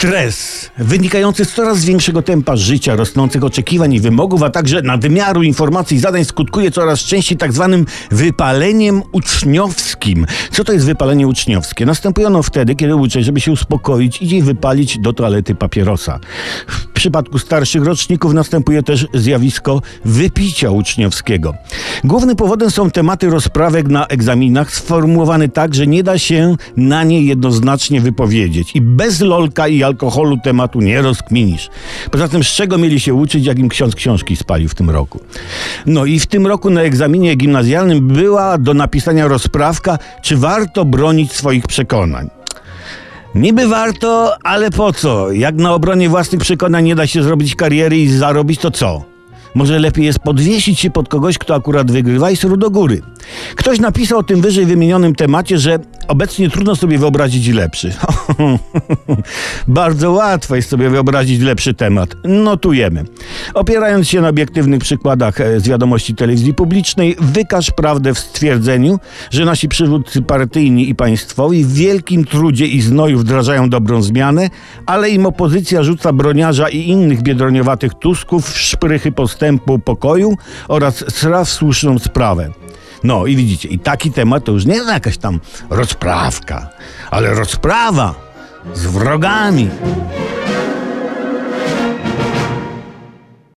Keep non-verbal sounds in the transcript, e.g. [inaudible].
Stres wynikający z coraz większego tempa życia, rosnących oczekiwań i wymogów, a także nadmiaru informacji i zadań skutkuje coraz częściej tak zwanym wypaleniem uczniowskim. Co to jest wypalenie uczniowskie? Następuje ono wtedy, kiedy uczeń, żeby się uspokoić, idzie wypalić do toalety papierosa. W przypadku starszych roczników następuje też zjawisko wypicia uczniowskiego. Głównym powodem są tematy rozprawek na egzaminach sformułowane tak, że nie da się na nie jednoznacznie wypowiedzieć i bez lolka i alkoholu tematu nie rozkminisz. Poza tym, z czego mieli się uczyć, jak im ksiądz książki spalił w tym roku. No i w tym roku na egzaminie gimnazjalnym była do napisania rozprawka, czy warto bronić swoich przekonań. Niby warto, ale po co? Jak na obronie własnych przekonań nie da się zrobić kariery i zarobić, to co? Może lepiej jest podwiesić się pod kogoś, kto akurat wygrywa i sru do góry. Ktoś napisał o tym wyżej wymienionym temacie, że obecnie trudno sobie wyobrazić lepszy. [laughs] Bardzo łatwo jest sobie wyobrazić lepszy temat. Notujemy. Opierając się na obiektywnych przykładach e, z wiadomości telewizji publicznej, wykaż prawdę w stwierdzeniu, że nasi przywódcy partyjni i państwowi w wielkim trudzie i znoju wdrażają dobrą zmianę, ale im opozycja rzuca broniarza i innych biedroniowatych tusków w szprychy postępu pokoju oraz sra w słuszną sprawę. No i widzicie, i taki temat to już nie jest jakaś tam rozprawka, ale rozprawa z wrogami.